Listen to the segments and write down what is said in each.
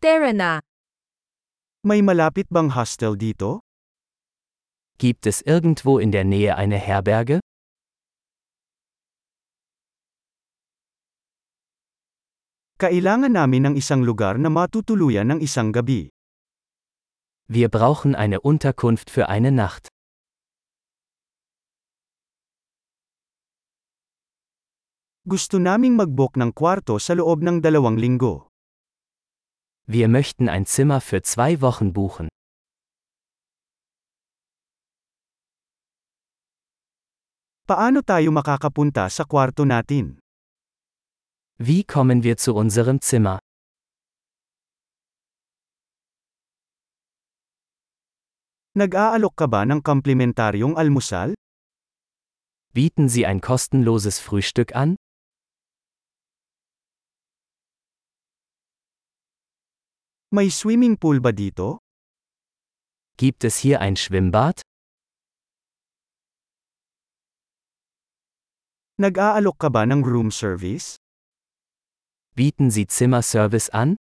Tara na. May malapit bang hostel dito? Gibt es irgendwo in der Nähe eine Herberge? Kailangan namin ng isang lugar na matutuluyan ng isang gabi. Wir brauchen eine Unterkunft für eine Nacht. Gusto naming mag-book ng kwarto sa loob ng dalawang linggo. Wir möchten ein Zimmer für zwei Wochen buchen. Paano tayo makakapunta sa kwarto natin? Wie kommen wir zu unserem Zimmer? Nag-aalok ka ba ng komplementaryong almusal? Bieten Sie ein kostenloses Frühstück an? May swimming pool ba dito? Gibt es hier ein Schwimmbad? Nag-aalok ka ba ng room service? Bieten Sie Zimmerservice an?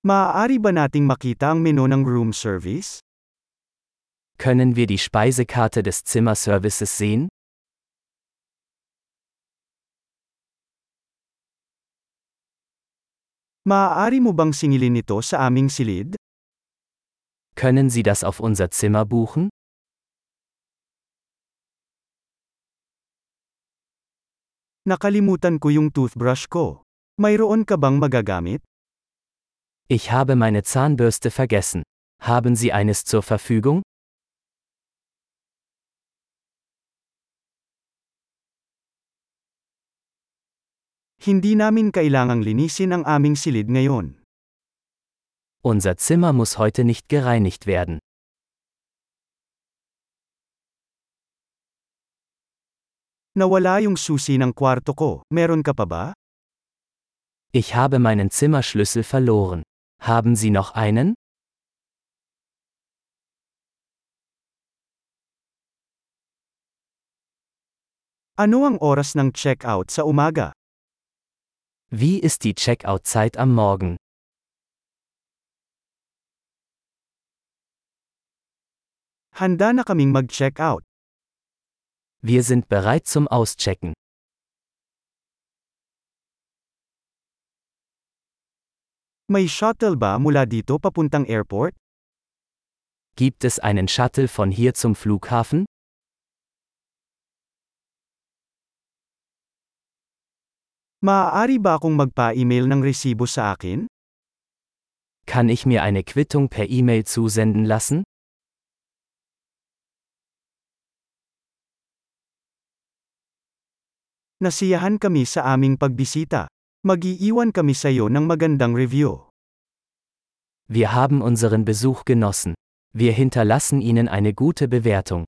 Maaari ba nating makita ang menu ng room service? Können wir die Speisekarte des Zimmerservices sehen? Maaari mo bang singilin ito sa aming silid? Können Sie das auf unser Zimmer buchen? Nakalimutan ko yung toothbrush ko. Mayroon ka bang magagamit? Ich habe meine Zahnbürste vergessen. Haben Sie eines zur Verfügung? Hindi namin kailangang linisin ang aming silid ngayon. Unser Zimmer muss heute nicht gereinigt werden. Nawala yung susi ng kwarto ko. Meron ka pa ba? Ich habe meinen Zimmerschlüssel verloren. Haben Sie noch einen? Ano ang oras ng check-out sa umaga? Wie ist die Checkout-Zeit am Morgen? Handa na kaming mag-check-out. Wir sind bereit zum Auschecken. May shuttle ba mula dito papuntang airport? Gibt es einen Shuttle von hier zum Flughafen? Maaari ba akong magpa-email ng resibo sa akin? Kann ich mir eine Quittung per E-Mail zusenden lassen? Nasiyahan kami sa aming pagbisita. Mag-iiwan kami sa iyo ng magandang review. Wir haben unseren Besuch genossen. Wir hinterlassen Ihnen eine gute Bewertung.